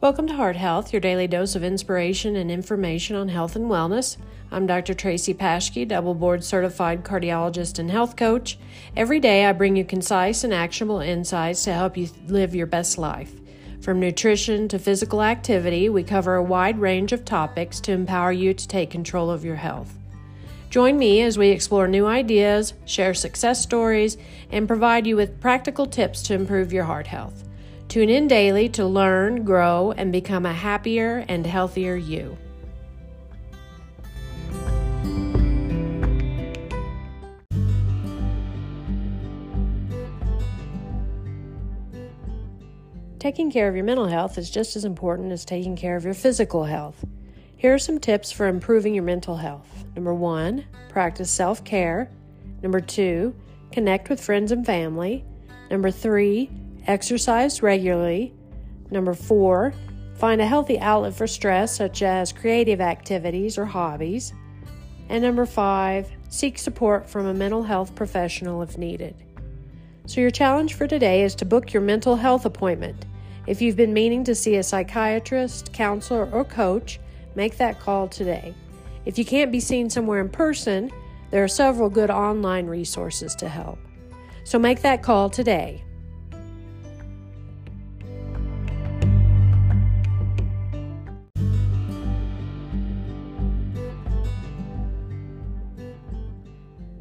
Welcome to Heart Health, your daily dose of inspiration and information on health and wellness. I'm Dr. Tracy Paschke, double board certified cardiologist and health coach. Every day I bring you concise and actionable insights to help you live your best life. From nutrition to physical activity, we cover a wide range of topics to empower you to take control of your health. Join me as we explore new ideas, share success stories, and provide you with practical tips to improve your heart health. Tune in daily to learn, grow, and become a happier and healthier you. Taking care of your mental health is just as important as taking care of your physical health. Here are some tips for improving your mental health. Number one, practice self care. Number two, connect with friends and family. Number three, Exercise regularly. Number four, find a healthy outlet for stress, such as creative activities or hobbies. And number five, seek support from a mental health professional if needed. So, your challenge for today is to book your mental health appointment. If you've been meaning to see a psychiatrist, counselor, or coach, make that call today. If you can't be seen somewhere in person, there are several good online resources to help. So, make that call today.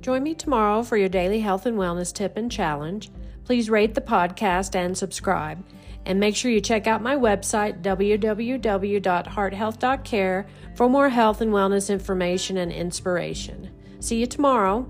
Join me tomorrow for your daily health and wellness tip and challenge. Please rate the podcast and subscribe. And make sure you check out my website, www.hearthealth.care, for more health and wellness information and inspiration. See you tomorrow.